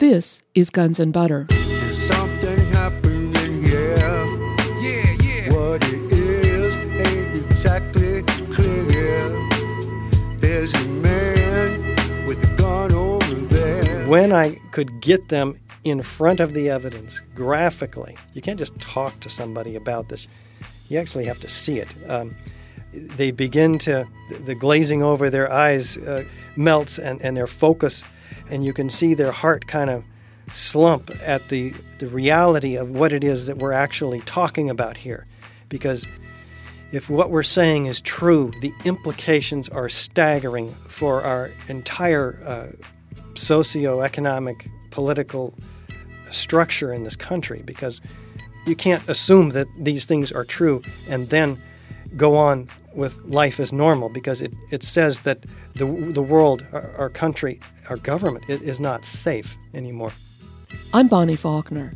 This is Guns and Butter. Something happening, yeah. Yeah, yeah. What it is ain't exactly clear. There's a man with a gun over there. when I could get them in front of the evidence graphically, you can't just talk to somebody about this. You actually have to see it. Um, they begin to, the glazing over their eyes uh, melts and, and their focus, and you can see their heart kind of slump at the, the reality of what it is that we're actually talking about here. Because if what we're saying is true, the implications are staggering for our entire uh, socioeconomic, political structure in this country because you can't assume that these things are true and then go on with life as normal because it, it says that the, the world, our, our country, our government is not safe anymore. I'm Bonnie Faulkner.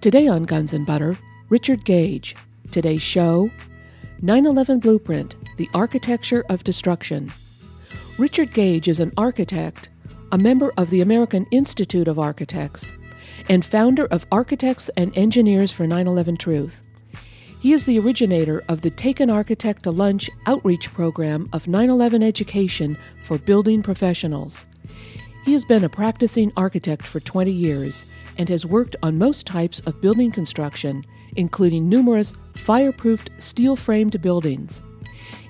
Today on Guns and Butter, Richard Gage. Today's show 9 11 Blueprint The Architecture of Destruction. Richard Gage is an architect, a member of the American Institute of Architects, and founder of Architects and Engineers for 9 11 Truth. He is the originator of the Take an Architect to Lunch outreach program of 9 11 education for building professionals. He has been a practicing architect for 20 years and has worked on most types of building construction, including numerous fireproofed steel framed buildings.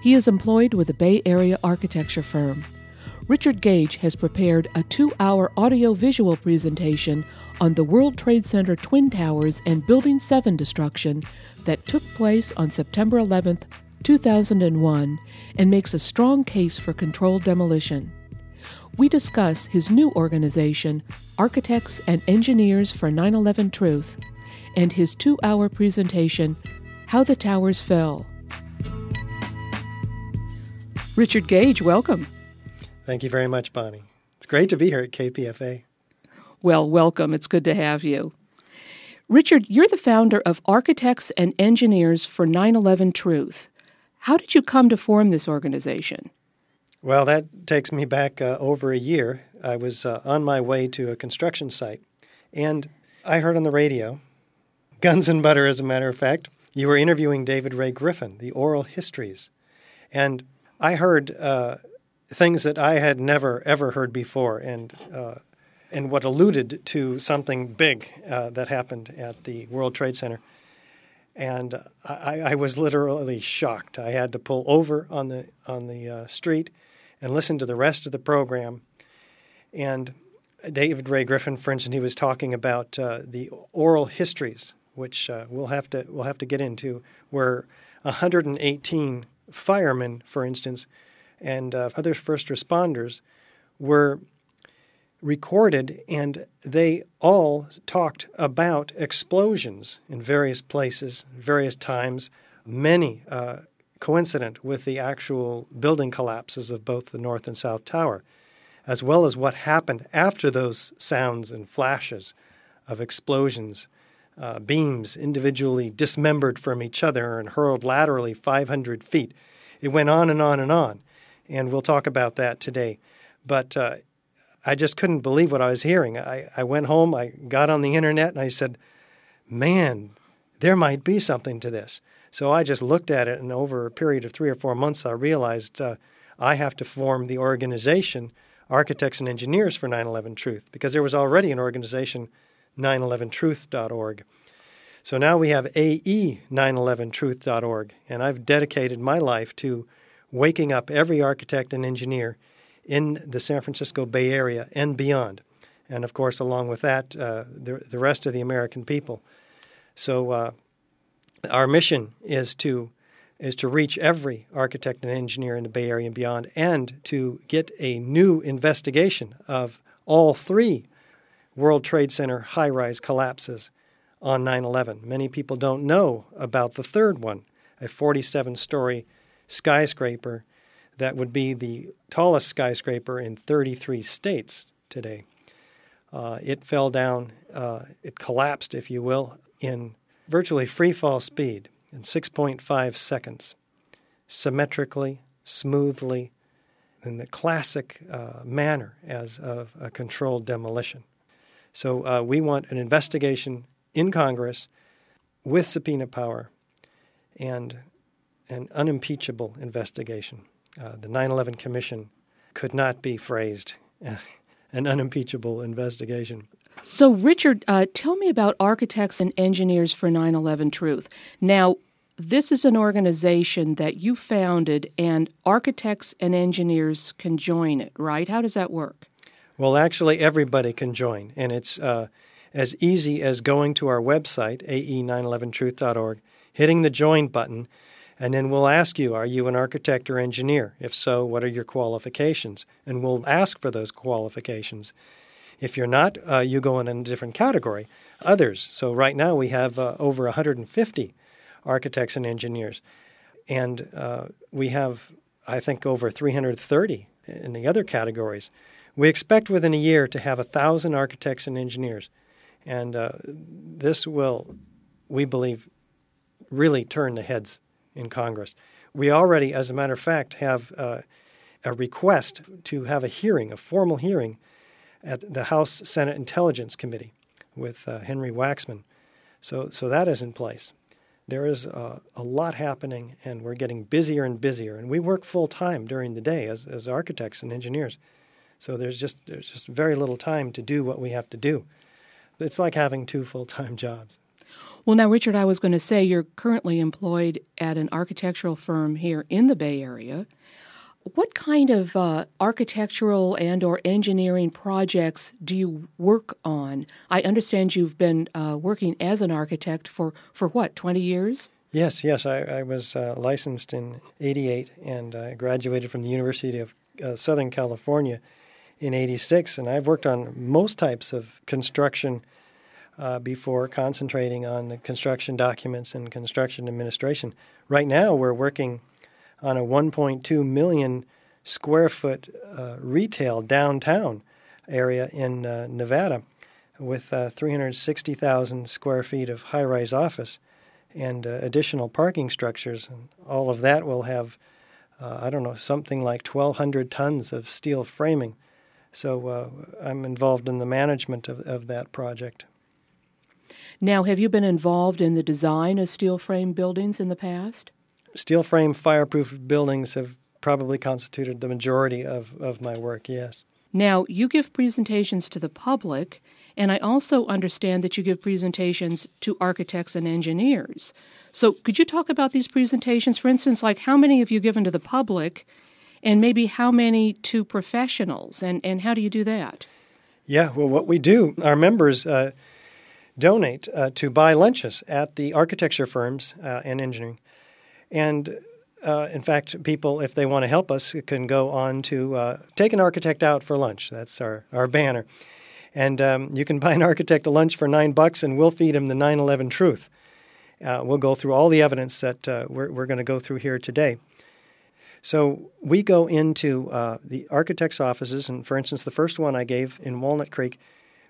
He is employed with a Bay Area architecture firm. Richard Gage has prepared a two hour audio visual presentation on the World Trade Center Twin Towers and Building 7 destruction that took place on September 11, 2001, and makes a strong case for controlled demolition we discuss his new organization, Architects and Engineers for 9 11 Truth, and his two hour presentation, How the Towers Fell. Richard Gage, welcome. Thank you very much, Bonnie. It's great to be here at KPFA. Well, welcome. It's good to have you. Richard, you're the founder of Architects and Engineers for 9 11 Truth. How did you come to form this organization? Well, that takes me back uh, over a year. I was uh, on my way to a construction site, and I heard on the radio, Guns and Butter, as a matter of fact, you were interviewing David Ray Griffin, the oral histories. And I heard uh, things that I had never, ever heard before, and, uh, and what alluded to something big uh, that happened at the World Trade Center. And I, I was literally shocked. I had to pull over on the, on the uh, street and listen to the rest of the program. And David Ray Griffin, for instance, he was talking about uh, the oral histories, which uh, we'll have to we'll have to get into, where 118 firemen, for instance, and uh, other first responders were recorded, and they all talked about explosions in various places, various times, many uh, coincident with the actual building collapses of both the North and South Tower, as well as what happened after those sounds and flashes of explosions. Uh, beams individually dismembered from each other and hurled laterally 500 feet. It went on and on and on, and we'll talk about that today. But uh, I just couldn't believe what I was hearing. I, I went home, I got on the internet, and I said, Man, there might be something to this. So I just looked at it, and over a period of three or four months, I realized uh, I have to form the organization, Architects and Engineers for 9 11 Truth, because there was already an organization, 911truth.org. So now we have AE911truth.org, and I've dedicated my life to waking up every architect and engineer in the San Francisco Bay Area and beyond. And of course, along with that, uh, the, the rest of the American people. So uh, our mission is to is to reach every architect and engineer in the Bay Area and beyond, and to get a new investigation of all three World Trade Center high-rise collapses on 9/11. Many people don't know about the third one, a 47-story skyscraper that would be the tallest skyscraper in 33 states today. Uh, it fell down, uh, it collapsed, if you will, in virtually free fall speed in 6.5 seconds, symmetrically, smoothly, in the classic uh, manner as of a controlled demolition. So uh, we want an investigation in Congress with subpoena power and an unimpeachable investigation. Uh, the 9 11 Commission could not be phrased uh, an unimpeachable investigation. So, Richard, uh, tell me about Architects and Engineers for 9 11 Truth. Now, this is an organization that you founded, and architects and engineers can join it, right? How does that work? Well, actually, everybody can join, and it's uh, as easy as going to our website, ae911truth.org, hitting the join button, and then we'll ask you, are you an architect or engineer? If so, what are your qualifications? And we'll ask for those qualifications. If you're not, uh, you go in a different category, others. So right now we have uh, over 150 architects and engineers. And uh, we have, I think, over 330 in the other categories. We expect within a year to have a thousand architects and engineers. And uh, this will, we believe, really turn the heads in Congress. We already, as a matter of fact, have uh, a request to have a hearing, a formal hearing, at the House Senate Intelligence Committee with uh, Henry Waxman. So, so that is in place. There is uh, a lot happening, and we're getting busier and busier. And we work full time during the day as, as architects and engineers. So there's just there's just very little time to do what we have to do. It's like having two full time jobs. Well, now, Richard, I was going to say you're currently employed at an architectural firm here in the Bay Area. What kind of uh, architectural and or engineering projects do you work on? I understand you've been uh, working as an architect for, for what, 20 years? Yes, yes. I, I was uh, licensed in 88 and I graduated from the University of uh, Southern California in 86. And I've worked on most types of construction uh, before concentrating on the construction documents and construction administration. Right now, we're working on a 1.2 million square foot uh, retail downtown area in uh, Nevada with uh, 360,000 square feet of high rise office and uh, additional parking structures. And all of that will have, uh, I don't know, something like 1,200 tons of steel framing. So I'm involved in the management of, of that project. Now, have you been involved in the design of steel frame buildings in the past? steel frame fireproof buildings have probably constituted the majority of, of my work, yes. Now, you give presentations to the public, and I also understand that you give presentations to architects and engineers. So, could you talk about these presentations? For instance, like how many have you given to the public, and maybe how many to professionals, and, and how do you do that? Yeah, well, what we do, our members uh, donate uh, to buy lunches at the architecture firms uh, and engineering and uh, in fact, people, if they want to help us, can go on to uh, take an architect out for lunch. That's our, our banner. And um, you can buy an architect a lunch for nine bucks, and we'll feed him the 9 11 truth. Uh, we'll go through all the evidence that uh, we're, we're going to go through here today. So we go into uh, the architect's offices, and for instance, the first one I gave in Walnut Creek,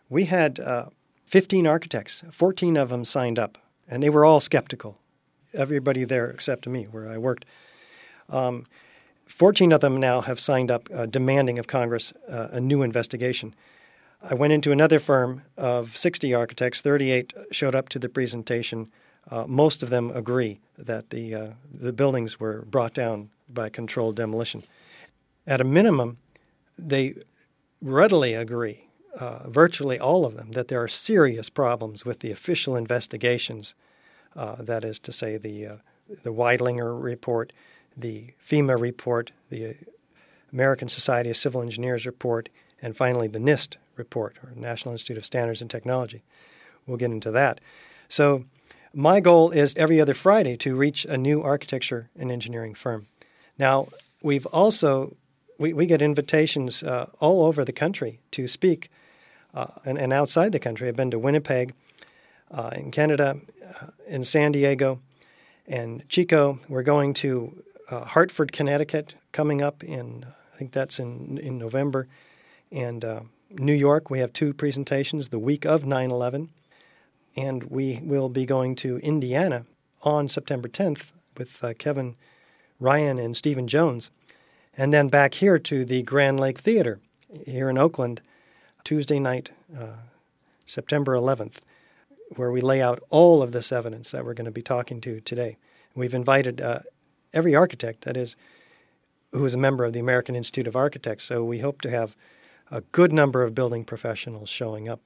we had uh, 15 architects, 14 of them signed up, and they were all skeptical everybody there except me, where I worked. Um, 14 of them now have signed up uh, demanding of Congress uh, a new investigation. I went into another firm of 60 architects, 38 showed up to the presentation. Uh, most of them agree that the, uh, the buildings were brought down by controlled demolition. At a minimum, they readily agree, uh, virtually all of them, that there are serious problems with the official investigations uh, that is to say, the uh, the Weidlinger report, the FEMA report, the American Society of Civil Engineers report, and finally the NIST report, or National Institute of Standards and Technology. We'll get into that. So, my goal is every other Friday to reach a new architecture and engineering firm. Now, we've also we, we get invitations uh, all over the country to speak, uh, and, and outside the country. I've been to Winnipeg, uh, in Canada, uh, in San Diego, and Chico. We're going to uh, Hartford, Connecticut, coming up in I think that's in in November, and uh, New York. We have two presentations the week of 9/11, and we will be going to Indiana on September 10th with Kevin Ryan and Stephen Jones, and then back here to the Grand Lake Theater here in Oakland, Tuesday night, uh, September 11th, where we lay out all of this evidence that we're going to be talking to today. We've invited uh, every architect, that is, who is a member of the American Institute of Architects. So we hope to have a good number of building professionals showing up.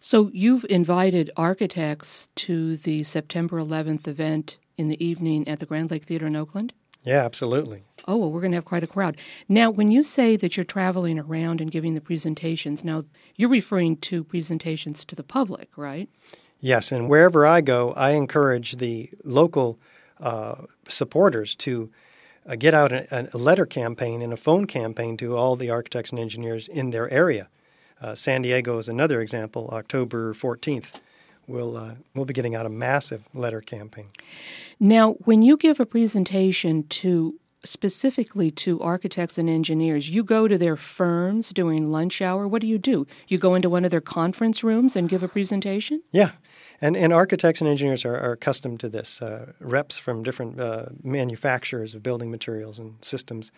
So you've invited architects to the September 11th event in the evening at the Grand Lake Theater in Oakland? Yeah, absolutely. Oh, well, we're going to have quite a crowd. Now, when you say that you're traveling around and giving the presentations, now you're referring to presentations to the public, right? Yes, and wherever I go, I encourage the local uh, supporters to uh, get out a, a, letter campaign and a phone campaign to all the architects and engineers in their area. Uh, San Diego is another example. October 14th, we'll uh, we'll be getting out a massive letter campaign. Now, when you give a presentation to specifically to architects and engineers, you go to their firms during lunch hour. What do you do? You go into one of their conference rooms and give a presentation? Yeah. And, and architects and engineers are, are accustomed to this. Uh, reps from different uh, manufacturers of building materials and systems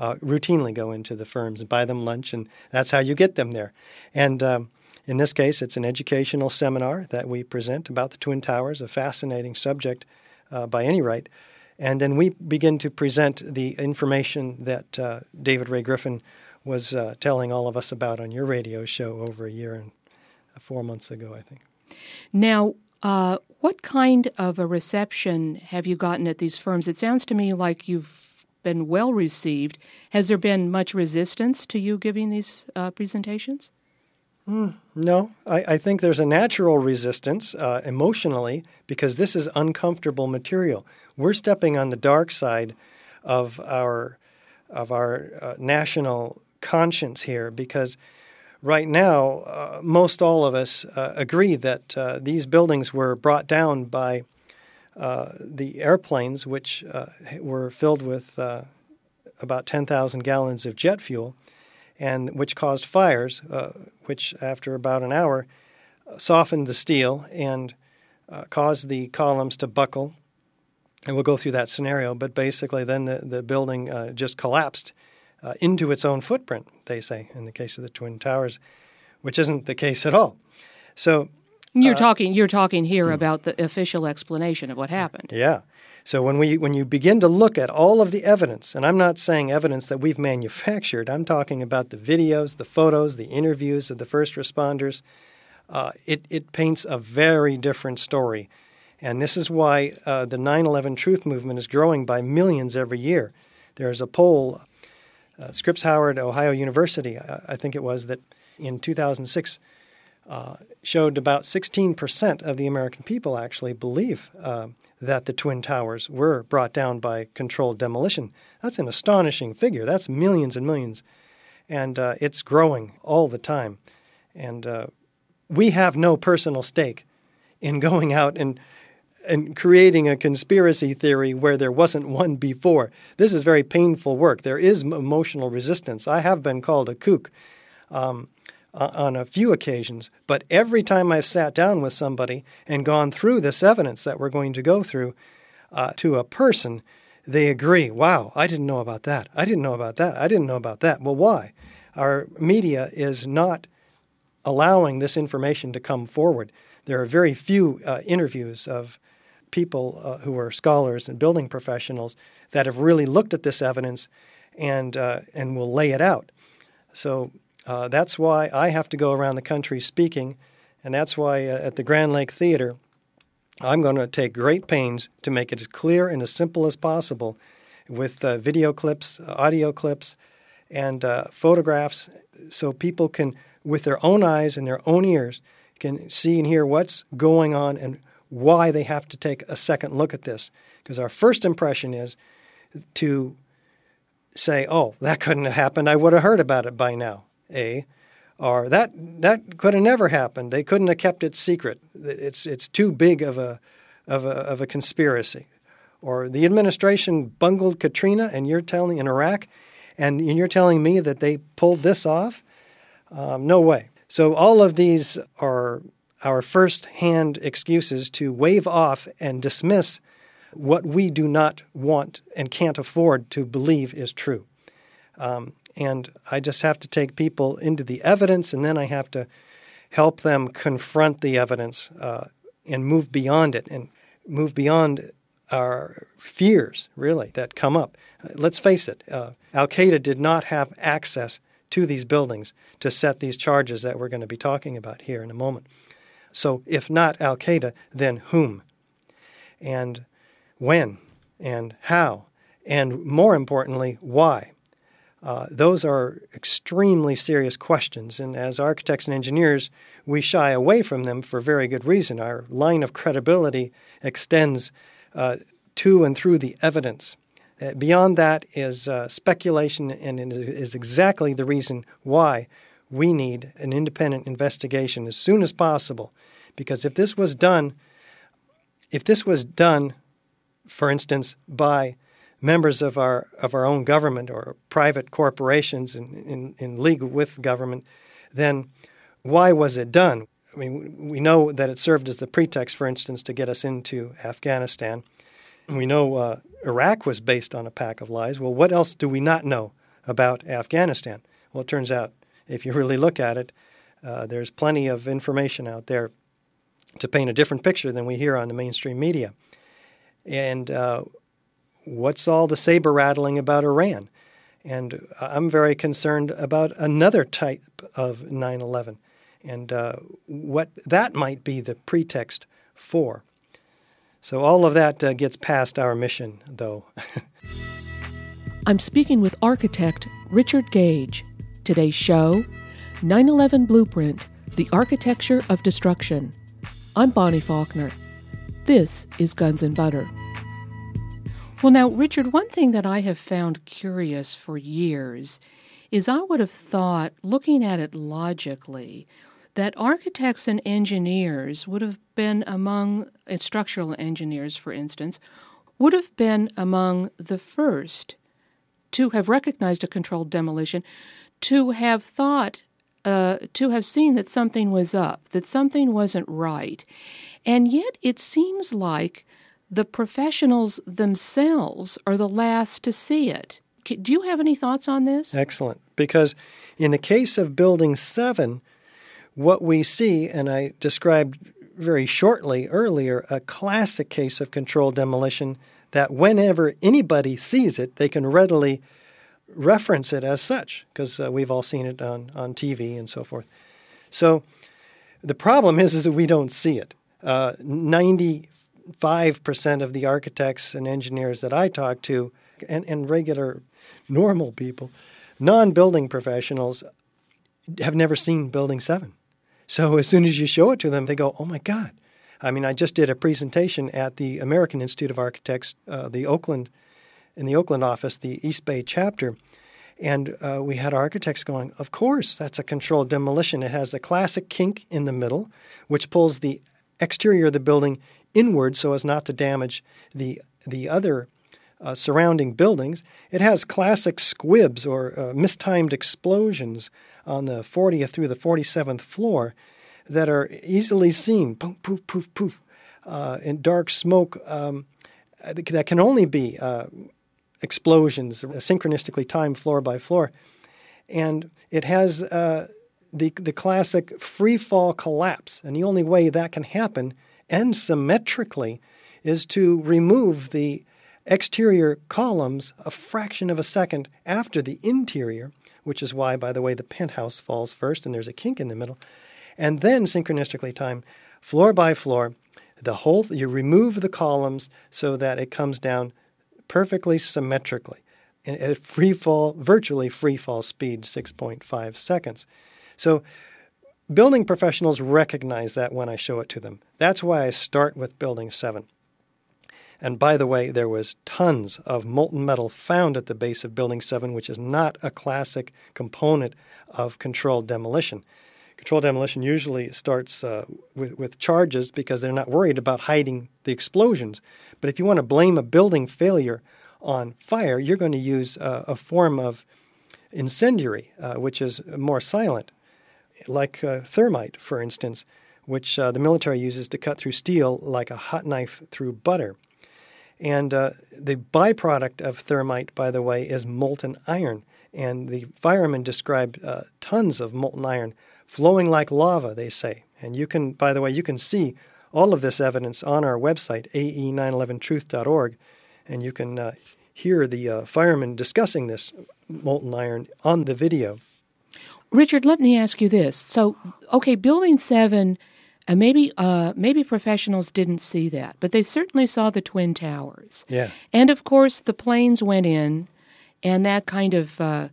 uh, routinely go into the firms and buy them lunch, and that's how you get them there. And um, in this case, it's an educational seminar that we present about the Twin Towers, a fascinating subject uh, by any right. And then we begin to present the information that uh, David Ray Griffin was uh, telling all of us about on your radio show over a year and four months ago, I think. Now, uh, what kind of a reception have you gotten at these firms? It sounds to me like you've been well received. Has there been much resistance to you giving these uh, presentations? Mm, no, I, I, think there's a natural resistance uh, emotionally because this is uncomfortable material. We're stepping on the dark side of our of our uh, national conscience here because right now, uh, most all of us uh, agree that uh, these buildings were brought down by uh, the airplanes, which were filled with about 10,000 gallons of jet fuel, and which caused fires, which after about an hour softened the steel and caused the columns to buckle. And we'll go through that scenario, but basically, then the, the building just collapsed uh, into its own footprint, they say, in the case of the Twin Towers, which isn't the case at all. So you're uh, talking you're talking here hmm. about the official explanation of what happened. Yeah. So when we when you begin to look at all of the evidence, and I'm not saying evidence that we've manufactured, I'm talking about the videos, the photos, the interviews of the first responders. Uh, it it paints a very different story, and this is why uh, the 9/11 Truth movement is growing by millions every year. There's a poll uh, Scripps Howard Ohio University, I, I, think it was, that in 2006 uh, showed about 16% of the American people actually believe uh, that the Twin Towers were brought down by controlled demolition. That's an astonishing figure. That's millions and millions. And uh, it's growing all the time. And uh, we have no personal stake in going out and and creating a conspiracy theory where there wasn't one before. This is very painful work. There is emotional resistance. I have been called a kook um, on a few occasions, but every time I've sat down with somebody and gone through this evidence that we're going to go through uh, to a person, they agree. Wow, I didn't know about that. I didn't know about that. I didn't know about that. Well, why? Our media is not allowing this information to come forward. There are very few uh, interviews of people uh, who are scholars and building professionals that have really looked at this evidence and uh, and will lay it out. So uh, that's why I have to go around the country speaking, and that's why uh, at the Grand Lake Theater, I'm going to take great pains to make it as clear and as simple as possible, with uh, video clips, audio clips, and uh, photographs, so people can, with their own eyes and their own ears, can see and hear what's going on and why they have to take a second look at this. Because our first impression is to say, oh, that couldn't have happened. I would have heard about it by now. A. Or that that could have never happened. They couldn't have kept it secret. It's it's too big of a of a of a conspiracy. Or the administration bungled Katrina, and you're telling in Iraq, and you're telling me that they pulled this off. Um, no way. So all of these are our first hand excuses to wave off and dismiss what we do not want and can't afford to believe is true. Um, and I just have to take people into the evidence, and then I have to help them confront the evidence uh, and move beyond it and move beyond our fears, really, that come up. Let's face it, uh, Al Qaeda did not have access to these buildings to set these charges that we're going to be talking about here in a moment. So, if not Al Qaeda, then whom? And when? And how? And more importantly, why? Uh, those are extremely serious questions, and as architects and engineers, we shy away from them for very good reason. Our line of credibility extends uh, to and through the evidence. Uh, beyond that is uh, speculation, and it is exactly the reason why we need an independent investigation as soon as possible. Because if this was done, if this was done, for instance, by members of our of our own government or private corporations in, in, in league with government, then why was it done? I mean, we know that it served as the pretext, for instance, to get us into Afghanistan. We know uh, Iraq was based on a pack of lies. Well, what else do we not know about Afghanistan? Well, it turns out, if you really look at it, uh, there's plenty of information out there to paint a different picture than we hear on the mainstream media. And uh, what's all the saber rattling about Iran? And I'm very concerned about another type of 9 11 and uh, what that might be the pretext for. So, all of that uh, gets past our mission, though. I'm speaking with architect Richard Gage. Today's show 9 11 Blueprint The Architecture of Destruction. I'm Bonnie Faulkner. This is Guns and Butter. Well, now, Richard, one thing that I have found curious for years is I would have thought, looking at it logically, that architects and engineers would have been among, structural engineers, for instance, would have been among the first to have recognized a controlled demolition, to have thought, uh, to have seen that something was up, that something wasn't right. And yet it seems like the professionals themselves are the last to see it. Do you have any thoughts on this? Excellent. Because in the case of Building 7, what we see, and I described very shortly earlier, a classic case of controlled demolition that whenever anybody sees it, they can readily reference it as such, because uh, we've all seen it on, on TV and so forth. So the problem is, is that we don't see it. Uh, 90 5% of the architects and engineers that I talk to, and, and regular normal people, non building professionals, have never seen Building 7. So as soon as you show it to them, they go, oh my God. I mean, I just did a presentation at the American Institute of Architects, uh, the Oakland, in the Oakland office, the East Bay chapter. And uh, we had architects going, Of course, that's a controlled demolition. It has the classic kink in the middle, which pulls the exterior of the building inward so as not to damage the, the other uh, surrounding buildings. It has classic squibs or uh, mistimed explosions on the 40th through the 47th floor that are easily seen. Poof, poof, poof, poof. Uh, in dark smoke um, that can only be uh, explosions, synchronistically timed floor by floor. And it has uh, the, the classic free fall collapse. And the only way that can happen and symmetrically is to remove the exterior columns a fraction of a second after the interior, which is why, by the way, the penthouse falls first and there's a kink in the middle, and then synchronistically time floor by floor. The whole you remove the columns so that it comes down perfectly symmetrically at free fall, virtually free fall speed, 6.5 seconds. So Building professionals recognize that when I show it to them. That's why I start with Building 7. And by the way, there was tons of molten metal found at the base of Building 7, which is not a classic component of controlled demolition. Controlled demolition usually starts uh, with, with charges because they're not worried about hiding the explosions. But if you want to blame a building failure on fire, you're going to use uh, a form of incendiary, uh, which is more silent like uh, thermite, for instance, which uh, the military uses to cut through steel like a hot knife through butter. And uh, the byproduct of thermite, by the way, is molten iron. And the firemen described uh, tons of molten iron flowing like lava, they say. And you can, by the way, you can see all of this evidence on our website, ae911truth.org, and you can uh, hear the uh, firemen discussing this molten iron on the video. Richard, let me ask you this. So, okay, Building 7, uh, maybe, uh, maybe professionals didn't see that, but they certainly saw the Twin Towers. Yeah. And of course, the planes went in, and that kind of uh,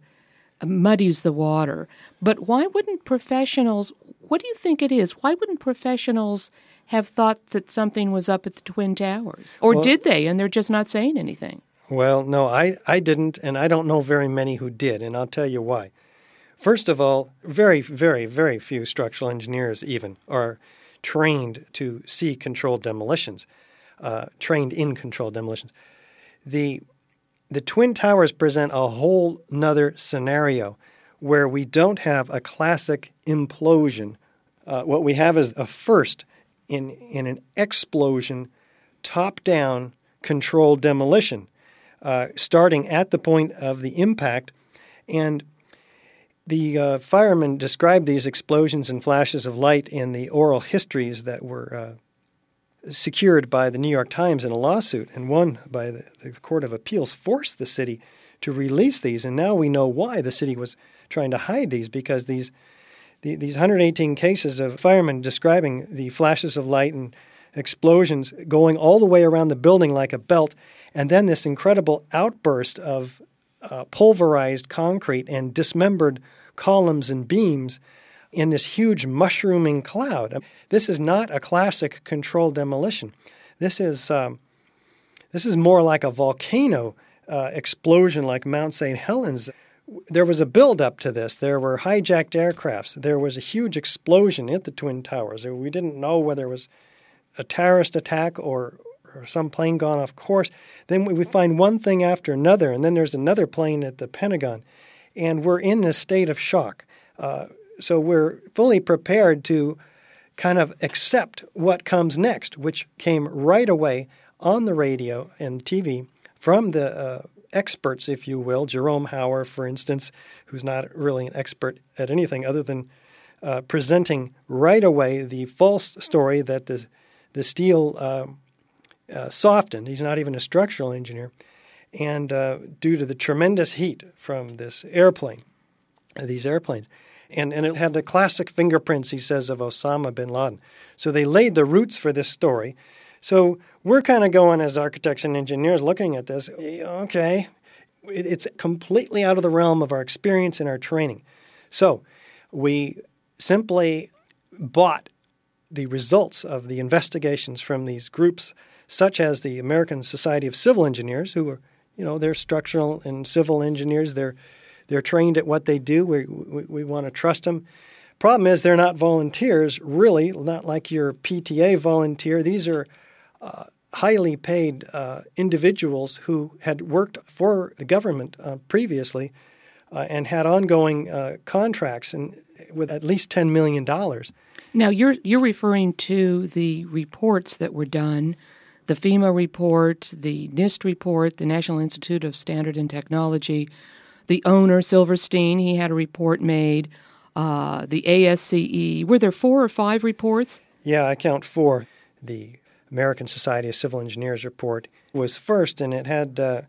muddies the water. But why wouldn't professionals, what do you think it is? Why wouldn't professionals have thought that something was up at the Twin Towers? Or Well- did they, and they're just not saying anything? Well, no, I, I didn't, and I don't know very many who did, and I'll tell you why. First of all, very, very, very few structural engineers even are trained to see controlled demolitions, uh, trained in controlled demolitions. The the twin towers present a whole nother scenario where we don't have a classic implosion. Uh, what we have is a first in in an explosion, top down controlled demolition, uh, starting at the point of the impact, and the uh, firemen described these explosions and flashes of light in the oral histories that were uh, secured by the New York Times in a lawsuit, and won by the, the Court of Appeals forced the city to release these. And now we know why the city was trying to hide these because these the, these 118 cases of firemen describing the flashes of light and explosions going all the way around the building like a belt, and then this incredible outburst of uh, pulverized concrete and dismembered columns and beams in this huge mushrooming cloud. This is not a classic controlled demolition. This is um, this is more like a volcano uh, explosion, like Mount St. Helens. There was a build-up to this. There were hijacked aircrafts. There was a huge explosion at the Twin Towers. We didn't know whether it was a terrorist attack or, or some plane gone off course. Then we, find one thing after another, and then there's another plane at the Pentagon. And we're in a state of shock. Uh, so we're fully prepared to kind of accept what comes next, which came right away on the radio and TV from the uh, experts, if you will. Jerome Hauer, for instance, who's not really an expert at anything other than uh, presenting right away the false story that the, the steel uh, uh, softened. He's not even a structural engineer. And uh, due to the tremendous heat from this airplane, these airplanes, and, and it had the classic fingerprints, he says, of Osama bin Laden. So they laid the roots for this story. So we're kind of going as architects and engineers looking at this. Okay, it, it's completely out of the realm of our experience and our training. So we simply bought the results of the investigations from these groups, such as the American Society of Civil Engineers, who are, you know, they're structural and civil engineers. They're they're trained at what they do. We we, we want to trust them. Problem is, they're not volunteers, really, not like your PTA volunteer. These are uh, highly paid uh, individuals who had worked for the government uh, previously uh, and had ongoing uh, contracts and with at least $10 million. Now you're you're referring to the reports that were done, the FEMA report, the NIST report, the National Institute of Standard and Technology, the owner Silverstein, he had a report made, uh, the ASCE. Were there four or five reports? Yeah, I count four. The American Society of Civil Engineers report was first, and it had uh,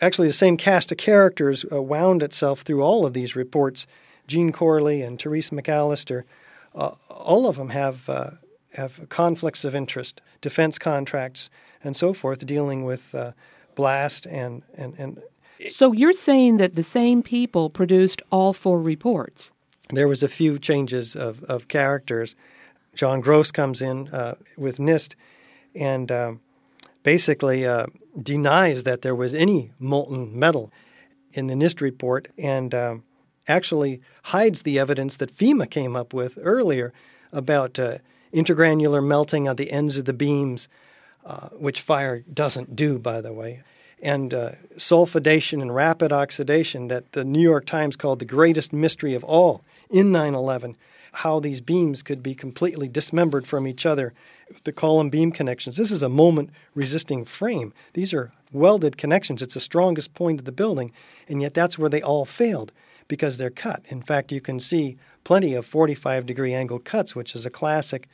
actually the same cast of characters uh, wound itself through all of these reports. Gene Corley and Therese McAllister, uh, all of them have uh, have conflicts of interest, defense contracts, and so forth, dealing with uh, blast and and and So you're saying that the same people produced all four reports? there was a few changes of, of characters. John Gross comes in uh, with NIST and um, basically uh, denies that there was any molten metal in the NIST report and um, actually hides the evidence that FEMA came up with earlier about uh, intergranular melting on the ends of the beams, uh, which fire doesn't do, by the way, and uh, sulfidation and rapid oxidation that the New York Times called the greatest mystery of all in 9 11, how these beams could be completely dismembered from each other. The column beam connections. This is a moment resisting frame. These are welded connections. It's the strongest point of the building, and yet that's where they all failed because they're cut. In fact, you can see plenty of 45 degree angle cuts, which is a classic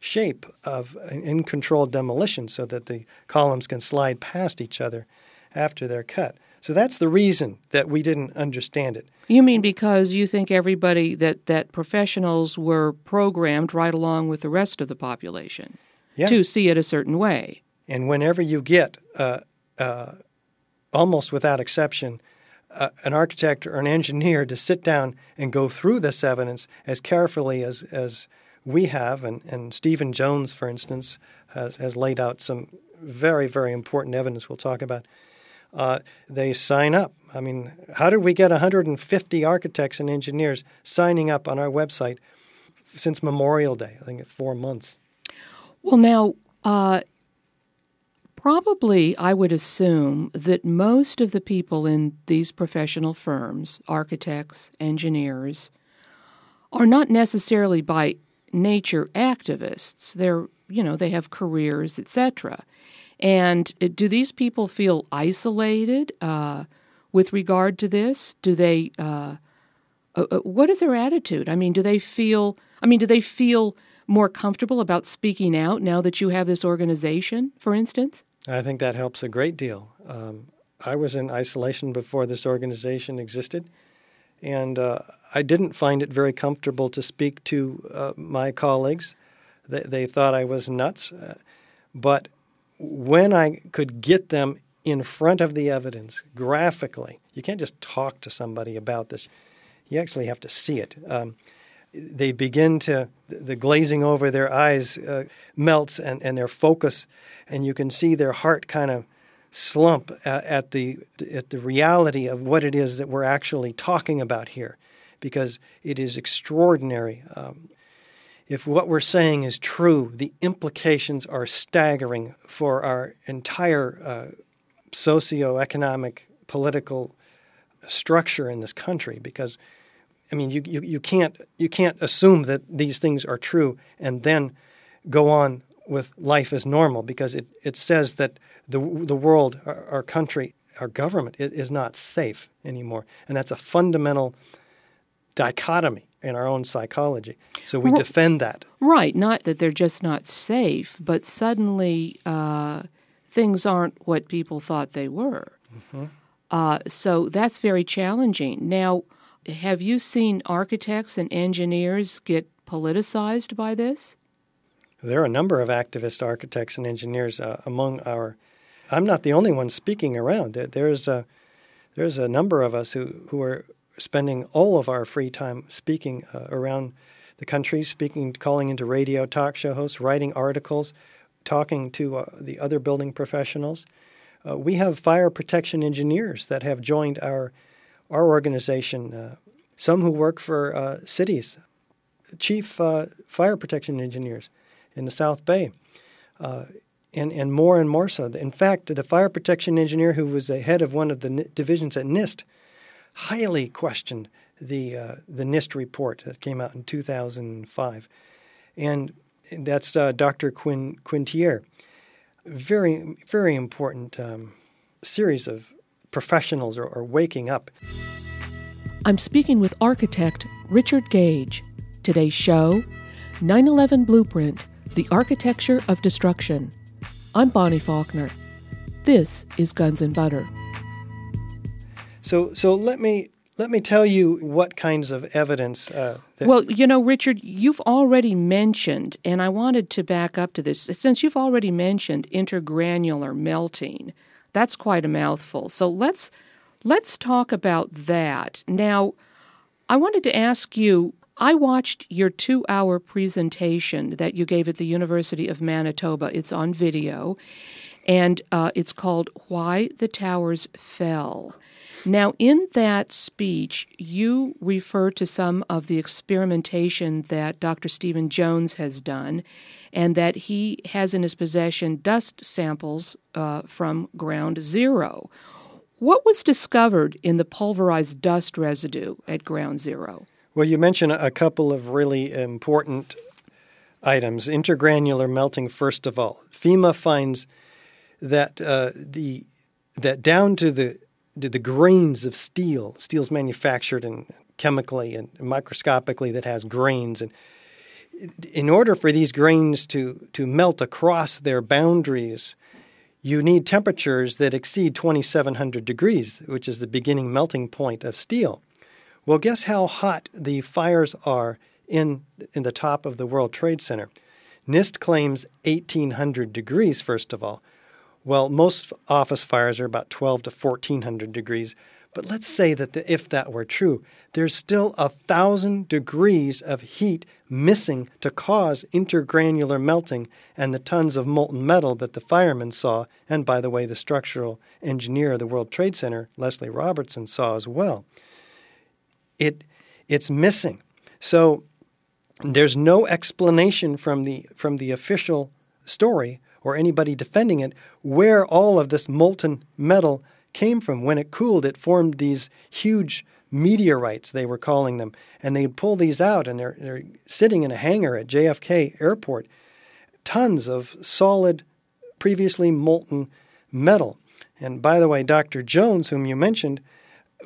shape of in controlled demolition so that the columns can slide past each other after they're cut. So that's the reason that we didn't understand it. You mean because you think everybody that, that professionals were programmed right along with the rest of the population Yeah. to see it a certain way? And whenever you get, uh, uh, almost without exception, uh, an architect or an engineer to sit down and go through this evidence as carefully as, as we have, and, and Stephen Jones, for instance, has, has laid out some very, very important evidence we'll talk about. Uh, they sign up. I mean, how did we get 150 architects and engineers signing up on our website since Memorial Day? I think four months. Well, now, uh, probably I would assume that most of the people in these professional firms, architects, engineers, are not necessarily by nature activists. They're, you know, they have careers, etc. And uh, do these people feel isolated uh, with regard to this? Do they? Uh, uh, uh, what is their attitude? I mean, do they feel? I mean, do they feel more comfortable about speaking out now that you have this organization, for instance? I think that helps a great deal. Um, I was in isolation before this organization existed, and uh, I didn't find it very comfortable to speak to uh, my colleagues. They, they, thought I was nuts. Uh, but when I could get them in front of the evidence graphically, you can't just talk to somebody about this, you actually have to see it. Um, they begin to the glazing over their eyes uh, melts and, and their focus and you can see their heart kind of slump at, at, the at the reality of what it is that we're actually talking about here because it is extraordinary um, if what we're saying is true the implications are staggering for our entire uh, socioeconomic political structure in this country because I mean, you, you, you can't you can't assume that these things are true and then go on with life as normal because it, it says that the the world, our, our country, our government is not safe anymore, and that's a fundamental dichotomy in our own psychology. So we defend that. Right, not that they're just not safe, but suddenly uh, things aren't what people thought they were. Mm-hmm. Uh, so that's very challenging. Now have you seen architects and engineers get politicized by this? There are a number of activist architects and engineers uh, among our. I'm not the only one speaking around. There's a there's a number of us who who are spending all of our free time speaking uh, around the country, speaking, calling into radio talk show hosts, writing articles, talking to uh, the other building professionals. Uh, we have fire protection engineers that have joined our our organization, uh, some who work for uh, cities, chief uh, fire protection engineers in the South Bay, and, and more and more so. In fact, the fire protection engineer who was the head of one of the N- divisions at NIST highly questioned the, uh, the NIST report that came out in 2005. And that's uh, Dr. Quin, Quintiere. Very, very important um, series of professionals are, are waking up. I'm speaking with architect Richard Gage. Today's show 9 11 Blueprint The Architecture of Destruction. I'm Bonnie Faulkner. This is Guns and Butter. So, so let me let me tell you what kinds of evidence. Uh, well, you know, Richard, you've already mentioned, and I wanted to back up to this. Since you've already mentioned intergranular melting, that's quite a mouthful. So let's let's talk about that. Now, I wanted to ask you I watched your two hour presentation that you gave at the University of Manitoba. It's on video, and uh, it's called Why the Towers Fell. Now, in that speech, you refer to some of the experimentation that Dr. Stephen Jones has done, and that he has in his possession dust samples uh, from ground zero. What was discovered in the pulverized dust residue at ground zero? Well, you mentioned a couple of really important items. Intergranular melting, first of all. FEMA finds that uh, the that down to the to the grains of steel, steel's manufactured and chemically and microscopically that has grains and in order for these grains to, to melt across their boundaries, you need temperatures that exceed 2700 degrees, which is the beginning melting point of steel. Well, guess how hot the fires are in, in the top of the World Trade Center? NIST claims 1800 degrees, first of all. Well, most office fires are about 12 to 1400 degrees. But let's say that the, if that were true, there's still a thousand degrees of heat missing to cause intergranular melting and the tons of molten metal that the firemen saw, and by the way, the structural engineer of the World Trade Center, Leslie Robertson, saw as well it it's missing. So there's no explanation from the from the official story or anybody defending it where all of this molten metal came from. When it cooled, it formed these huge meteorites, they were calling them, and they'd pull these out, and they're, they're sitting in a hangar at JFK Airport. Tons of solid, previously molten metal. And by the way, Dr. Jones, whom you mentioned,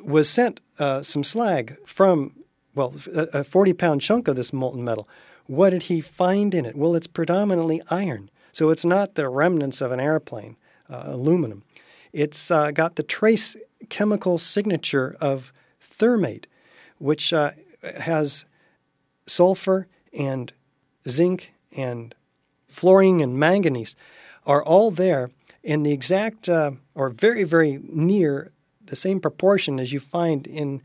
was sent uh, some slag from, well, a 40 pound chunk of this molten metal. What did he find in it? Well, it's predominantly iron. So it's not the remnants of an airplane, uh, aluminum. It's uh, got the trace chemical signature of thermate, which uh, has sulfur and zinc and fluorine and manganese are all there in the exact uh, or very, very near the same proportion as you find in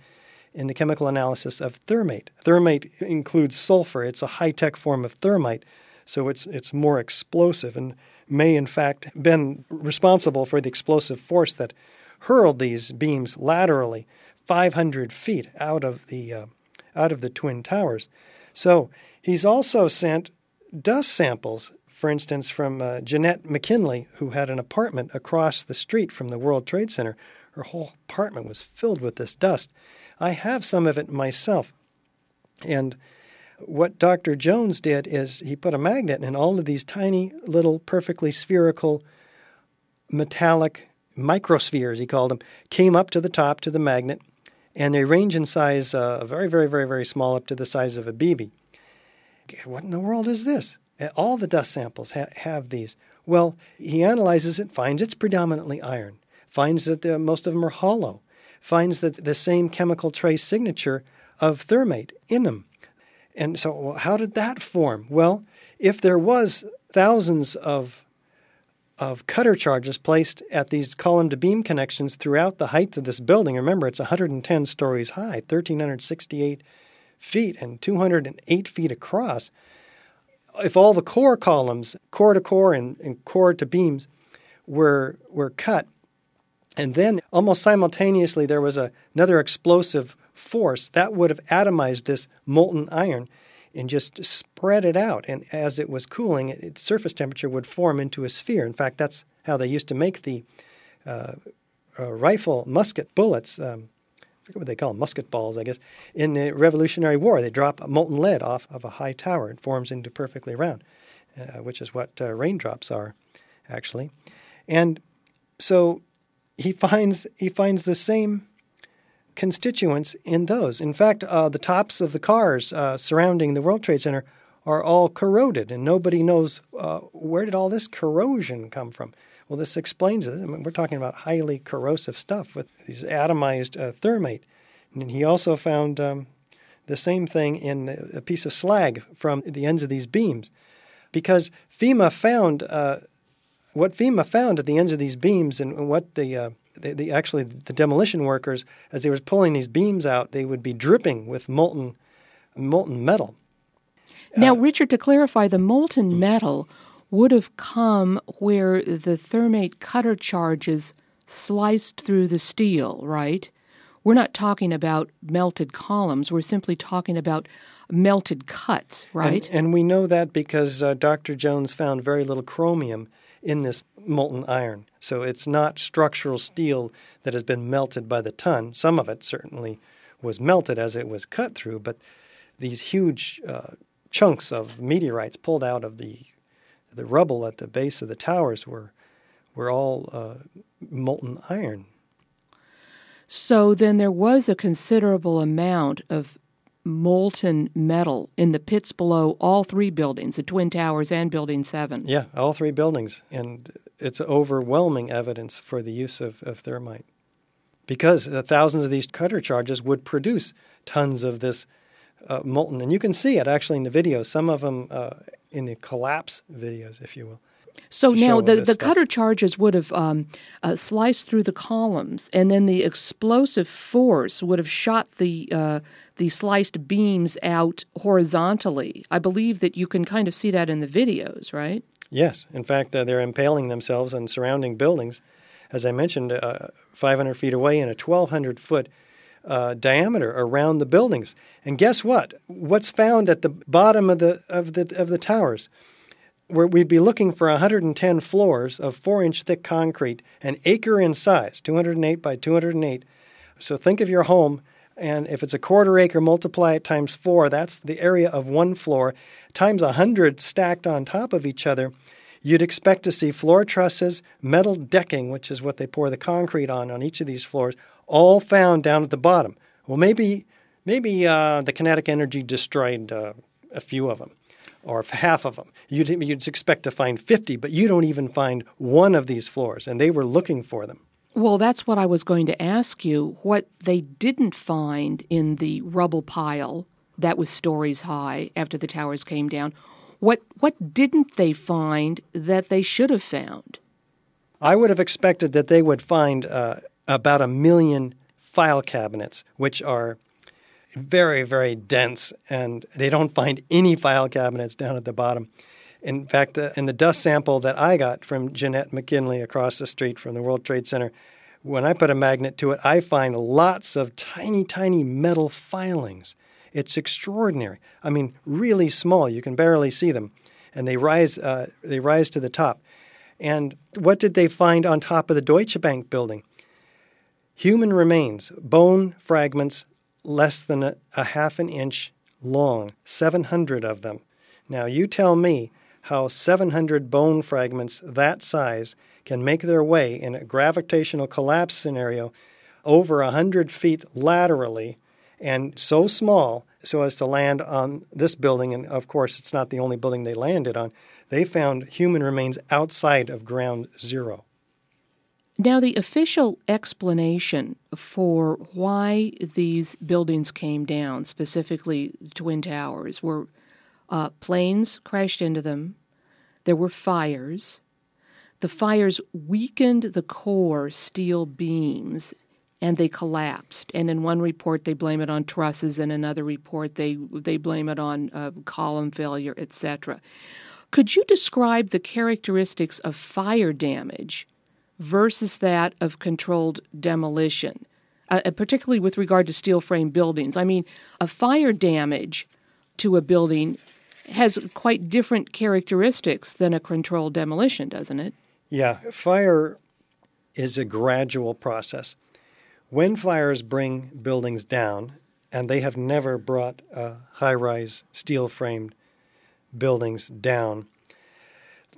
in the chemical analysis of thermate. Thermate includes sulfur. It's a high-tech form of thermite, so it's it's more explosive and may in fact been responsible for the explosive force that hurled these beams laterally 500 feet out of the uh, out of the twin towers. So he's also sent dust samples, for instance, from uh, Janette MacKinlay, who had an apartment across the street from the World Trade Center, her whole apartment was filled with this dust. I have some of it myself. And what Dr. Jones did is he put a magnet in all of these tiny little perfectly spherical metallic microspheres, he called them, came up to the top to the magnet, and they range in size uh, very, very, very, very small up to the size of a BB. What in the world is this? All the dust samples ha- have these. Well, he analyzes it, finds it's predominantly iron finds that the, most of them are hollow, finds that the same chemical trace signature of thermate in them. And so, well, how did that form? Well, if there was thousands of of cutter charges placed at these column to beam connections throughout the height of this building. Remember, it's 110 stories high, 1,368 feet, and 208 feet across. If all the core columns, core to core and, and core to beams, were were cut, and then almost simultaneously, there was a, another explosive force that would have atomized this molten iron and just spread it out. And as it was cooling, it, its surface temperature would form into a sphere. In fact, that's how they used to make the uh, uh, rifle musket bullets. Um, I forget what they call them, musket balls, I guess. In the Revolutionary War, they drop molten lead off of a high tower. It forms into perfectly round, uh, which is what uh, raindrops are, actually. And so he finds he finds the same constituents in those. In fact, uh, the tops of the cars uh, surrounding the World Trade Center are all corroded, and nobody knows uh, where did all this corrosion come from. Well, this explains it. I mean, we're talking about highly corrosive stuff with these atomized uh, thermate, and he also found um, the same thing in a piece of slag from the ends of these beams, because FEMA found uh, what FEMA found at the ends of these beams and what the, uh, the, the, actually the demolition workers, as they were pulling these beams out, they would be dripping with molten molten metal. Now, uh, Richard, to clarify, the molten metal would have come where the thermate cutter charges sliced through the steel, right? We're not talking about melted columns. We're simply talking about melted cuts, right? And, and we know that because uh, Dr. Jones found very little chromium in this molten iron. So it's not structural steel that has been melted by the ton. Some of it certainly was melted as it was cut through, but these huge uh, chunks of meteorites pulled out of the the rubble at the base of the towers were were all uh, molten iron. So then there was a considerable amount of molten metal in the pits below all three buildings, the Twin Towers and Building 7. Yeah, all three buildings. And it's overwhelming evidence for the use of, of thermite. Because thousands of these cutter charges would produce tons of this uh, molten. And you can see it actually in the videos, some of them uh, in the collapse videos, if you will. So now the, the cutter charges would have um, uh, sliced through the columns, and then the explosive force would have shot the uh, the sliced beams out horizontally. I believe that you can kind of see that in the videos, right? Yes. In fact, uh, they're impaling themselves on surrounding buildings. As I mentioned, uh, 500 feet away in a 1,200 foot uh, diameter around the buildings. And guess what? What's found at the bottom of the of the of the towers? Where we'd be looking for 110 floors of four inch thick concrete, an acre in size, 208 by 208. So think of your home, and if it's a quarter acre, multiply it times four. That's the area of one floor, times 100 stacked on top of each other. You'd expect to see floor trusses, metal decking, which is what they pour the concrete on on each of these floors, all found down at the bottom. Well, maybe maybe uh, the kinetic energy destroyed uh, a few of them or half of them. You'd, you'd expect to find 50, but you don't even find one of these floors, and they were looking for them. Well, that's what I was going to ask you. What they didn't find in the rubble pile that was stories high after the towers came down, what what didn't they find that they should have found? I would have expected that they would find uh, about a million file cabinets, which are very, very dense, and they don't find any file cabinets down at the bottom. In fact, uh, in the dust sample that I got from Janette MacKinlay across the street from the World Trade Center, when I put a magnet to it, I find lots of tiny, tiny metal filings. It's extraordinary. I mean, really small. You can barely see them, and they rise. Uh, they rise to the top. And what did they find on top of the Deutsche Bank building? Human remains, bone fragments less than a, a half an inch long, 700 of them. Now, you tell me how 700 bone fragments that size can make their way in a gravitational collapse scenario over 100 feet laterally and so small so as to land on this building. And of course, it's not the only building they landed on. They found human remains outside of ground zero. Now, the official explanation for why these buildings came down, specifically the Twin Towers, were uh, planes crashed into them, there were fires. The fires weakened the core steel beams and they collapsed. And in one report, they blame it on trusses, in another report, they, they blame it on uh, column failure, etc. Could you describe the characteristics of fire damage versus that of controlled demolition, uh, uh, particularly with regard to steel frame buildings. I mean, a fire damage to a building has quite different characteristics than a controlled demolition, doesn't it? Yeah, fire is a gradual process. When fires bring buildings down, and they have never brought uh, high rise steel framed buildings down,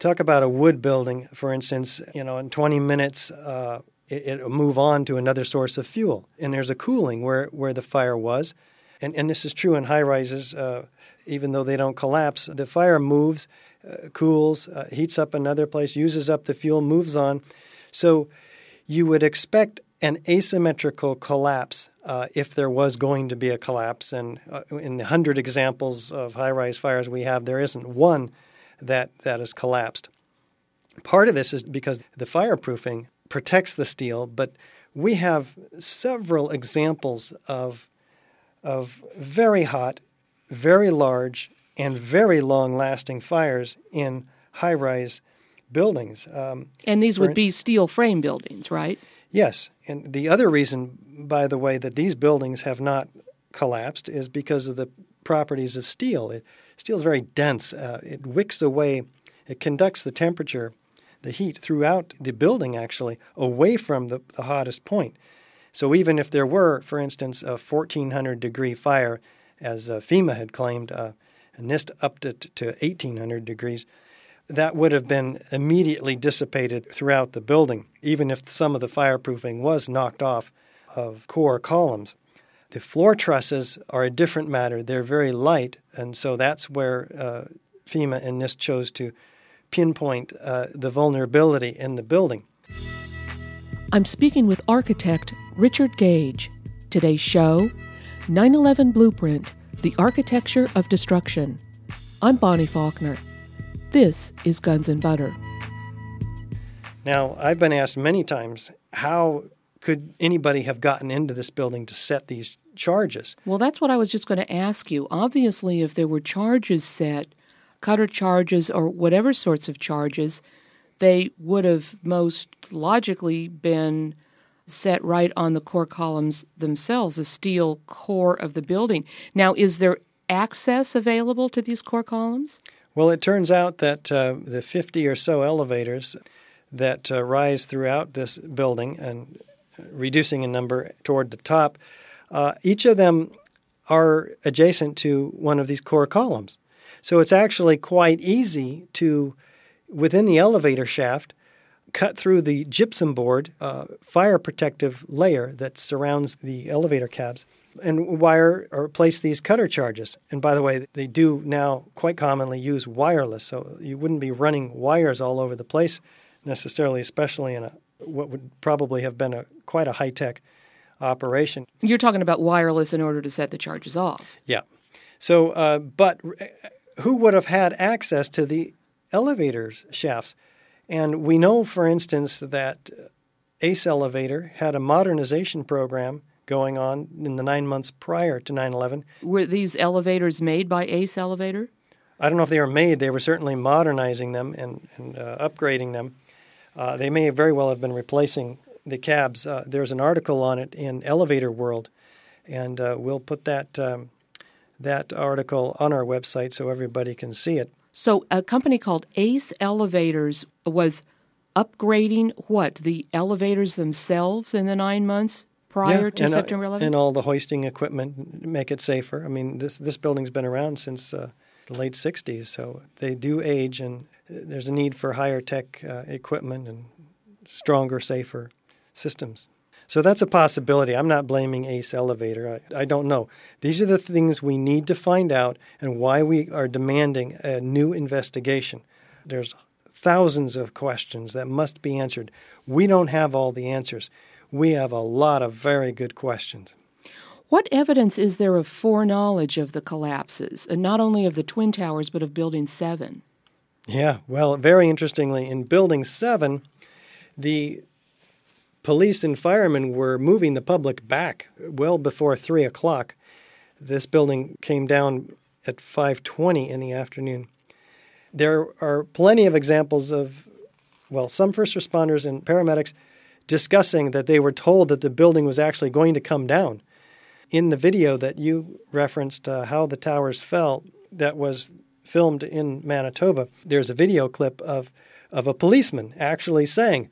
talk about a wood building, for instance, you know, in 20 minutes, uh, it, it'll move on to another source of fuel. And there's a cooling where, where the fire was. And, and this is true in high rises, uh, even though they don't collapse. The fire moves, uh, cools, uh, heats up another place, uses up the fuel, moves on. So you would expect an asymmetrical collapse uh, if there was going to be a collapse. And uh, in the hundred examples of high rise fires we have, there isn't one that, that has collapsed. Part of this is because the fireproofing protects the steel, but we have several examples of, of very hot, very large, and very long lasting fires in high rise buildings. Um, and these would be steel frame buildings, right? Yes. And the other reason, by the way, that these buildings have not collapsed is because of the properties of steel. It, steel is very dense. Uh, it wicks away, it conducts the temperature, the heat throughout the building, actually, away from the, the hottest point. So even if there were, for instance, a 1400 degree fire, as uh, FEMA had claimed, uh, NIST upped it to 1800 degrees, that would have been immediately dissipated throughout the building, even if some of the fireproofing was knocked off of core columns. The floor trusses are a different matter. They're very light, and so that's where uh, FEMA and NIST chose to pinpoint uh, the vulnerability in the building. I'm speaking with architect Richard Gage. Today's show 9 11 Blueprint The Architecture of Destruction. I'm Bonnie Faulkner. This is Guns and Butter. Now, I've been asked many times how could anybody have gotten into this building to set these charges? Well, that's what I was just going to ask you. Obviously, if there were charges set, cutter charges or whatever sorts of charges, they would have most logically been set right on the core columns themselves, the steel core of the building. Now, is there access available to these core columns? Well, it turns out that uh, the 50 or so elevators that uh, rise throughout this building and reducing in number toward the top, uh, each of them are adjacent to one of these core columns. So it's actually quite easy to, within the elevator shaft, cut through the gypsum board uh, fire protective layer that surrounds the elevator cabs and wire or place these cutter charges. And by the way, they do now quite commonly use wireless, so you wouldn't be running wires all over the place necessarily, especially in a what would probably have been a quite a high tech operation. You're talking about wireless in order to set the charges off. Yeah. So, uh, but who would have had access to the elevators shafts? And we know, for instance, that ACE Elevator had a modernization program going on in the nine months prior to 9 11. Were these elevators made by ACE Elevator? I don't know if they were made. They were certainly modernizing them and, and uh, upgrading them. Uh, they may very well have been replacing the cabs. Uh, there's an article on it in Elevator World, and uh, we'll put that um, that article on our website so everybody can see it. So, a company called Ace Elevators was upgrading what the elevators themselves in the nine months prior yeah, to and, uh, September 11th, and all the hoisting equipment make it safer. I mean, this this building's been around since uh, the late '60s, so they do age, and there's a need for higher tech uh, equipment and stronger, safer systems. So that's a possibility. I'm not blaming Ace Elevator. I, I, don't know. These are the things we need to find out and why we are demanding a new investigation. There's thousands of questions that must be answered. We don't have all the answers. We have a lot of very good questions. What evidence is there of foreknowledge of the collapses, and not only of the Twin Towers, but of Building 7? Yeah, well, very interestingly, in Building 7, the police and firemen were moving the public back well before 3 o'clock. This building came down at 5.20 in the afternoon. There are plenty of examples of, well, some first responders and paramedics discussing that they were told that the building was actually going to come down. In the video that you referenced, uh, How the Towers Fell, that was filmed in Manitoba, there's a video clip of, of a policeman actually saying,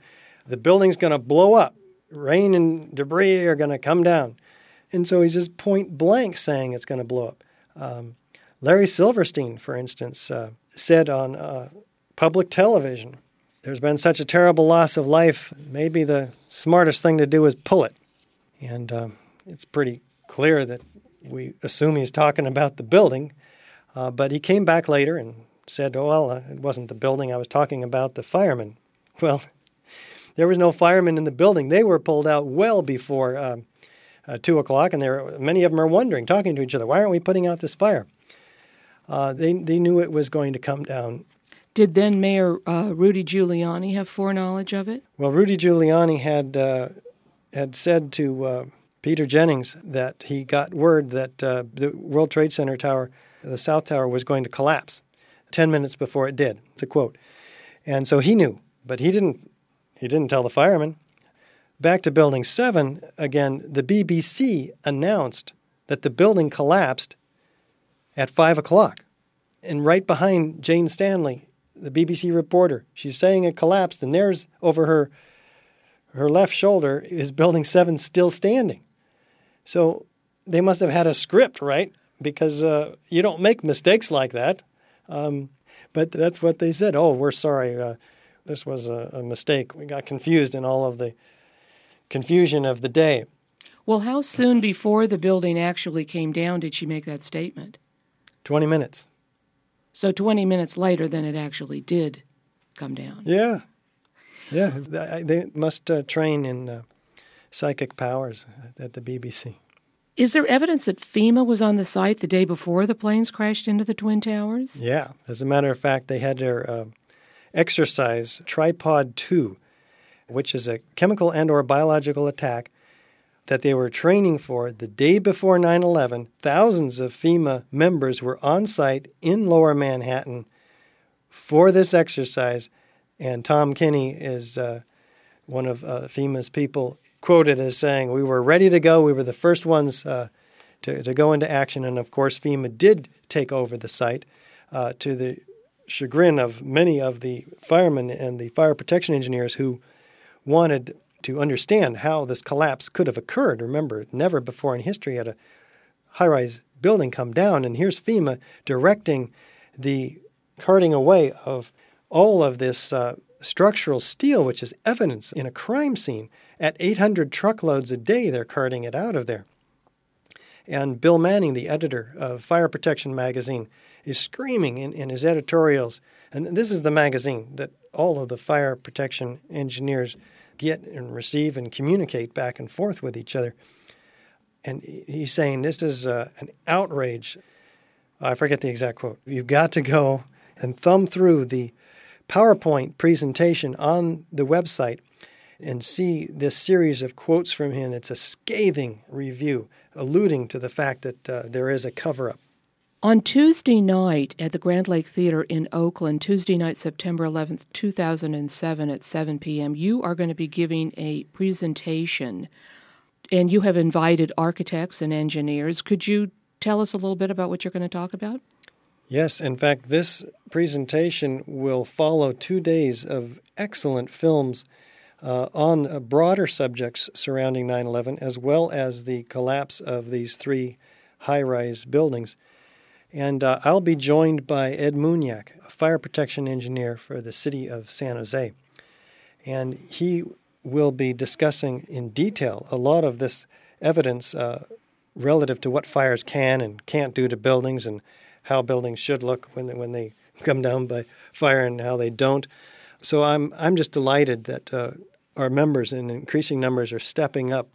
The building's going to blow up. Rain and debris are going to come down. And so he's just point blank saying it's going to blow up. Um, Larry Silverstein, for instance, uh, said on uh, public television, There's been such a terrible loss of life, maybe the smartest thing to do is pull it. And um, it's pretty clear that we assume he's talking about the building uh, but he came back later and said, oh, well, uh, it wasn't the building. I was talking about the firemen. Well, there was no firemen in the building. They were pulled out well before uh, uh, 2 o'clock, and there, many of them are wondering, talking to each other, why aren't we putting out this fire? Uh, they, they knew it was going to come down. Did then Mayor uh, Rudy Giuliani have foreknowledge of it? Well, Rudy Giuliani had, had said to Peter Jennings that he got word that the World Trade Center tower – the South Tower was going to collapse 10 minutes before it did. It's a quote. And so he knew, but he didn't he didn't tell the firemen. Back to building 7, again, the BBC announced that the building collapsed at 5 o'clock. And right behind Jane Standley, the BBC reporter, she's saying it collapsed, and there's over her her left shoulder is building seven still standing. So they must have had a script, right? Because uh, you don't make mistakes like that. Um, but that's what they said. Oh, we're sorry. Uh, this was a, a mistake. We got confused in all of the confusion of the day. Well, how soon before the building actually came down did she make that statement? 20 minutes. So 20 minutes later, than it actually did come down. Yeah. Yeah. They must uh, train in uh, psychic powers at the BBC. Is there evidence that FEMA was on the site the day before the planes crashed into the Twin Towers? Yeah. As a matter of fact, they had their uh, exercise Tripod 2, which is a chemical and or biological attack that they were training for the day before 9/11. Thousands of FEMA members were on site in Lower Manhattan for this exercise, and Tom Kenney is uh, one of uh, FEMA's people quoted as saying, "We were ready to go. We were the first ones uh, to to go into action." And of course, FEMA did take over the site uh, to the chagrin of many of the firemen and the fire protection engineers who wanted to understand how this collapse could have occurred. Remember, never before in history had a high rise building come down, and here's FEMA directing the carting away of all of this uh, structural steel, which is evidence in a crime scene. At 800 truckloads a day, they're carting it out of there. And Bill Manning, the editor of Fire Protection Magazine, is screaming in, in his editorials. And this is the magazine that all of the fire protection engineers get and receive and communicate back and forth with each other. And he's saying this is uh, an outrage. I forget the exact quote. You've got to go and thumb through the PowerPoint presentation on the website and see this series of quotes from him. It's a scathing review, alluding to the fact that uh, there is a cover up. On Tuesday night at the Grand Lake Theater in Oakland, Tuesday night, September 11th, 2007, at 7 p.m., you are going to be giving a presentation and you have invited architects and engineers. Could you tell us a little bit about what you're going to talk about? Yes, in fact, this presentation will follow two days of excellent films uh, on uh, broader subjects surrounding 9 11, as well as the collapse of these three high rise buildings. And uh, I'll be joined by Ed Munyak, a fire protection engineer for the city of San Jose. And he will be discussing in detail a lot of this evidence uh, relative to what fires can and can't do to buildings and how buildings should look when they, when they come down by fire and how they don't. So I'm I'm just delighted that uh, our members in increasing numbers are stepping up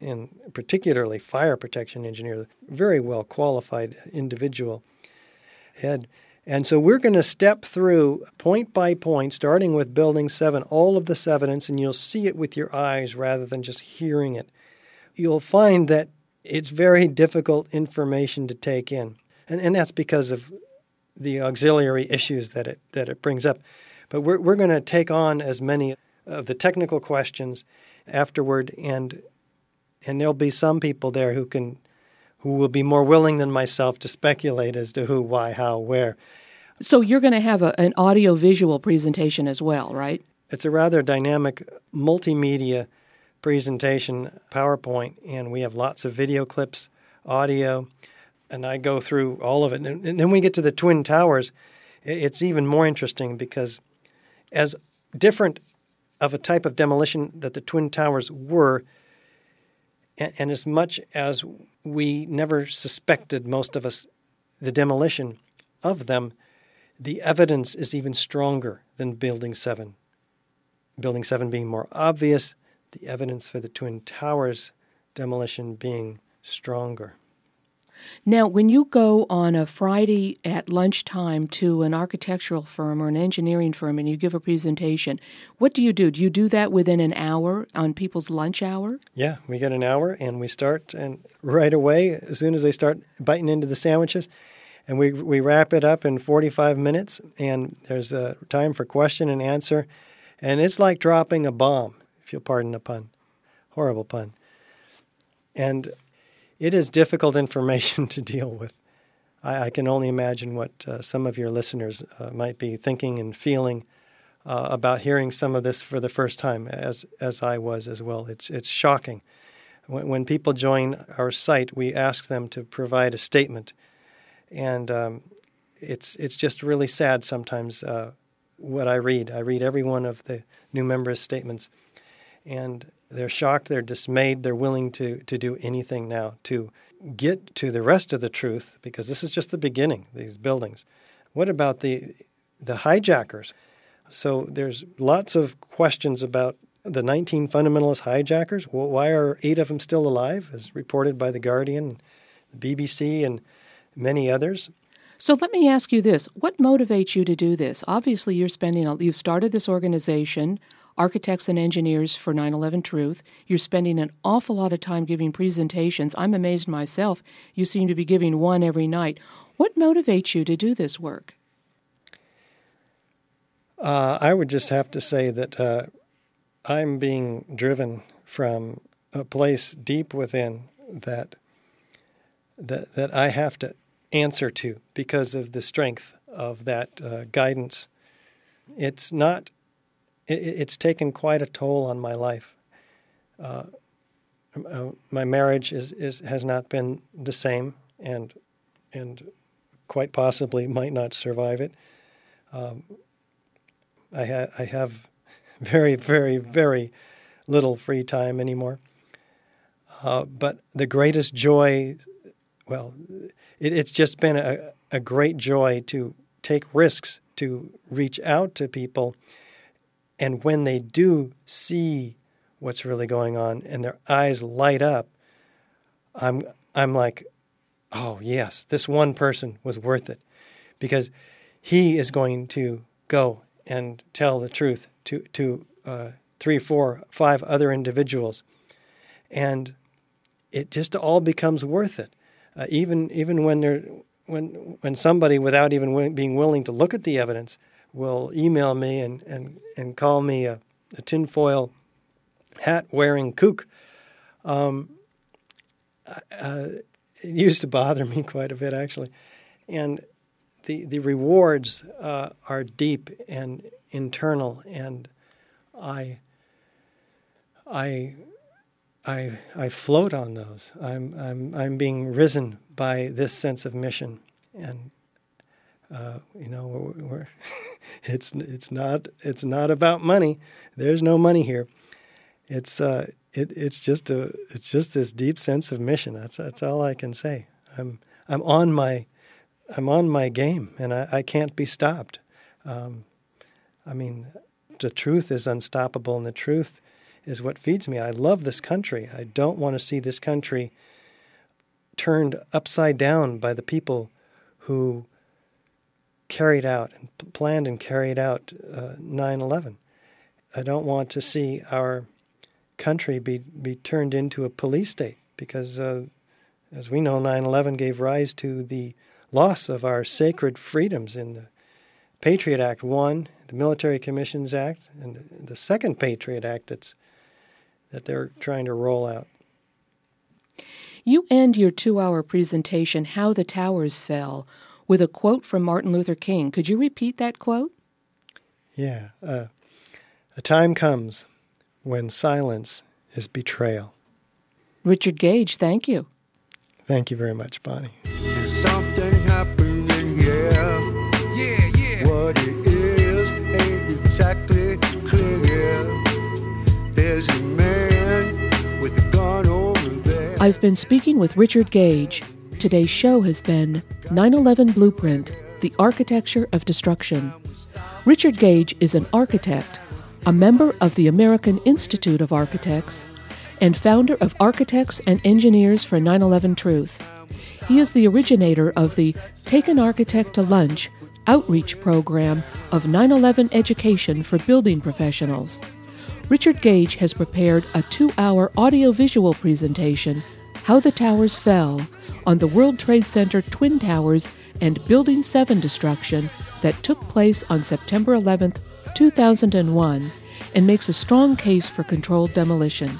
and particularly fire protection engineer, very well qualified individual, Ed. And so we're going to step through point by point, starting with Building 7, all of this evidence, and you'll see it with your eyes rather than just hearing it. You'll find that it's very difficult information to take in. And, and that's because of the auxiliary issues that it, that it brings up. But we're, we're going to take on as many of the technical questions afterward and and there'll be some people there who can who will be more willing than myself to speculate as to who, why, how, where. So you're going to have a, an audio visual presentation as well, right? It's a rather dynamic multimedia presentation, PowerPoint, and we have lots of video clips, audio, and I go through all of it. And, and then we get to the Twin Towers. It's even more interesting because, as different of a type of demolition that the Twin Towers were, and, and as much as we never suspected, most of us, the demolition of them, the evidence is even stronger than Building 7. Building 7 being more obvious, the evidence for the Twin Towers demolition being stronger. Now, when you go on a Friday at lunchtime to an architectural firm or an engineering firm and you give a presentation, what do you do? Do you do that within an hour on people's lunch hour? Yeah, we get an hour and we start and right away as soon as they start biting into the sandwiches and we we wrap it up in 45 minutes and there's a time for question and answer and it's like dropping a bomb, if you'll pardon the pun. Horrible pun. And it is difficult information to deal with. I, I can only imagine what uh, some of your listeners uh, might be thinking and feeling uh, about hearing some of this for the first time, as as I was as well. It's it's shocking. When, when people join our site, we ask them to provide a statement, and um, it's it's just really sad sometimes uh, what I read. I read every one of the new members' statements, and they're shocked, they're dismayed, they're willing to to do anything now to get to the rest of the truth because this is just the beginning. These buildings. What about the the hijackers? So there's lots of questions about the 19 fundamentalist hijackers. Why are eight of them still alive, as reported by the Guardian, BBC, and many others? So let me ask you this: What motivates you to do this? Obviously, you're spending. You've started this organization, Architects and Engineers for 9/11 Truth. You're spending an awful lot of time giving presentations. I'm amazed myself. You seem to be giving one every night. What motivates you to do this work? Uh, I would just have to say that uh, I'm being driven from a place deep within that that that I have to answer to because of the strength of that uh, guidance. It's not. It, it's taken quite a toll on my life. Uh, uh, my marriage is, is has not been the same, and and quite possibly might not survive it. Um, I, ha- I have very, very, very little free time anymore. Uh, but the greatest joy, well, it, it's just been a, a great joy to take risks, to reach out to people. And when they do see what's really going on and their eyes light up, I'm, I'm like, oh, yes, this one person was worth it because he is going to go and tell the truth to to uh, three, four, five other individuals, and it just all becomes worth it. Uh, even even when they when when somebody without even being willing to look at the evidence will email me and and and call me a, a tinfoil hat wearing kook. Um, uh, it used to bother me quite a bit actually, and the the rewards uh, are deep and internal, and I I I I float on those. I'm I'm I'm being risen by this sense of mission, and uh, you know we're, we're it's it's not it's not about money. There's no money here. It's uh, it, it's just a it's just this deep sense of mission. That's that's all I can say. I'm I'm on my I'm on my game, and I, I can't be stopped. Um, I mean, the truth is unstoppable, and the truth is what feeds me. I love this country. I don't want to see this country turned upside down by the people who carried out and planned and carried out uh, 9 11. I don't want to see our country be, be turned into a police state because, uh, as we know, 9 11 gave rise to the loss of our sacred freedoms in the Patriot Act 1, the Military Commissions Act, and the second Patriot Act that's, that they're trying to roll out. You end your two hour presentation, How the Towers Fell, with a quote from Martin Luther King. Could you repeat that quote? Yeah. Uh, a time comes when silence is betrayal. Richard Gage, thank you. Thank you very much, Bonnie. something happening here. Yeah, yeah. What it is ain't exactly clear. There's a man with a gun over there. I've been speaking with Richard Gage. Today's show has been 9 11 Blueprint The Architecture of Destruction. Richard Gage is an architect, a member of the American Institute of Architects, and founder of Architects and Engineers for 9 11 Truth. He is the originator of the Take an Architect to Lunch outreach program of 9 11 education for building professionals. Richard Gage has prepared a two hour audiovisual presentation, How the Towers Fell, on the World Trade Center Twin Towers and Building 7 destruction that took place on September 11, 2001, and makes a strong case for controlled demolition.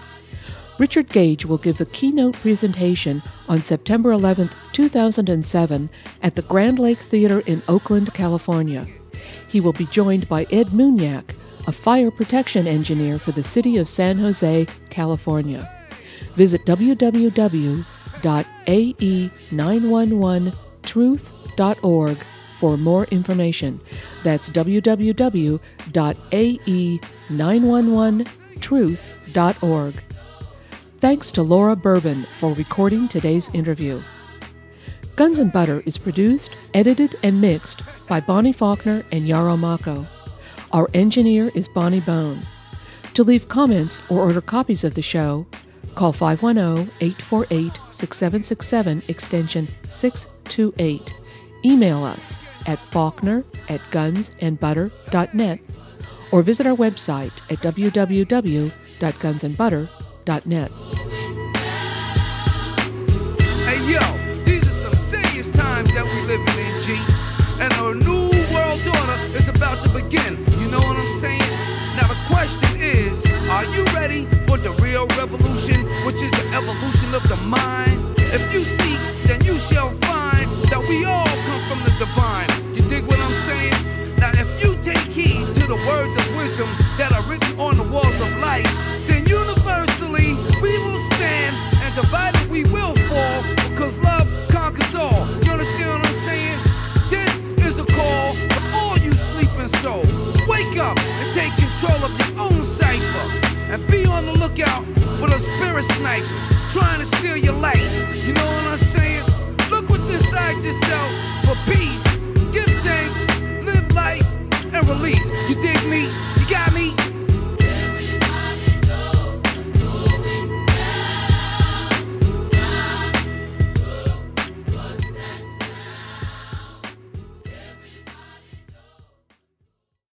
Richard Gage will give the keynote presentation on September 11, 2007, at the Grand Lake Theater in Oakland, California. He will be joined by Ed Munyak, a fire protection engineer for the city of San Jose, California. Visit www.ae911truth.org for more information. That's www.ae911truth.org. Thanks to Laura Bourbon for recording today's interview. Guns and Butter is produced, edited, and mixed by Bonnie Faulkner and Yarrow Mahko. Our engineer is Bonnie Bone. To leave comments or order copies of the show, call 510 848 6767 extension 628. Email us at faulkner at gunsandbutter.net or visit our website at www.gunsandbutter.net. Hey yo, these are some serious times that we living in, G. And a new world order is about to begin. You know what I'm saying? Now the question is, are you ready for the real revolution, evolution of the mind? If you seek, then you shall find that we all come from the divine. You dig what I'm saying? Now if you take heed to the words of wisdom that are written on the walls of life, then universally we will stand and divided we will fall because love conquers all. You understand what I'm saying? This is a call for all you sleeping souls. Wake up and take control of your own cipher and be on the lookout for the spirit snipers trying to steal your light. You know what I'm saying? Look what's inside yourself for peace. Give thanks, live life, and release. You dig me?